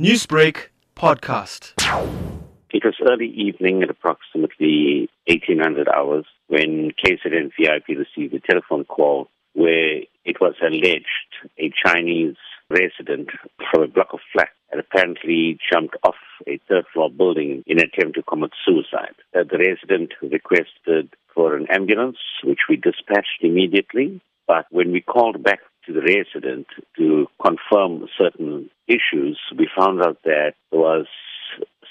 Newsbreak podcast. It was early evening at approximately 1800 hours when KZN VIP received a telephone call where it was alleged a Chinese resident from a block of flats had apparently jumped off a third floor building in an attempt to commit suicide. Uh, the resident requested for an ambulance, which we dispatched immediately. But when we called back to the resident to confirm certain issues, we found out that there was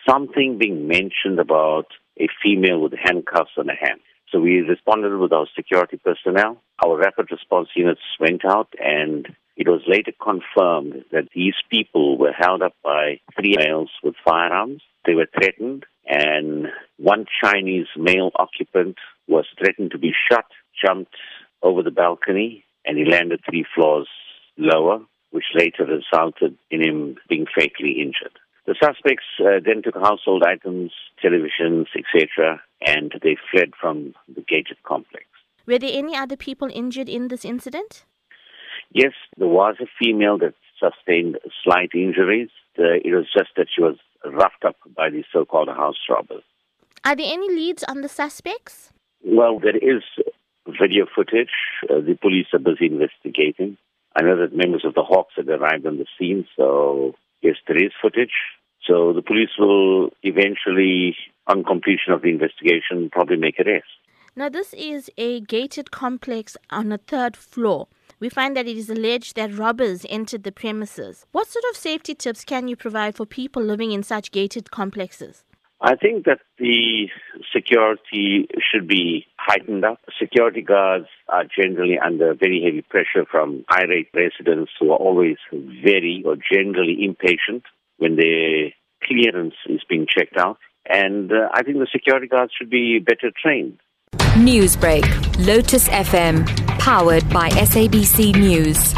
something being mentioned about a female with handcuffs on her hand. So we responded with our security personnel. Our rapid response units went out and it was later confirmed that these people were held up by three males with firearms. They were threatened and one Chinese male occupant was threatened to be shot, jumped over the balcony and he landed three floors lower, which later resulted in him being fatally injured. The suspects uh, then took household items, televisions, etc., and they fled from the gated complex. Were there any other people injured in this incident? Yes, there was a female that sustained slight injuries. Uh, it was just that she was roughed up by the so-called house robbers. Are there any leads on the suspects? Well, there is video footage. Uh, the police are busy investigating. I know that members of the Hawks have arrived on the scene, so yes, there is footage. So the police will eventually, on completion of the investigation, probably make arrests. Now, this is a gated complex on a third floor. We find that it is alleged that robbers entered the premises. What sort of safety tips can you provide for people living in such gated complexes? I think that the security should be heightened up. Security guards are generally under very heavy pressure from irate residents who are always very or generally impatient when their clearance is being checked out. And uh, I think the security guards should be better trained. Newsbreak, Lotus FM, powered by SABC News.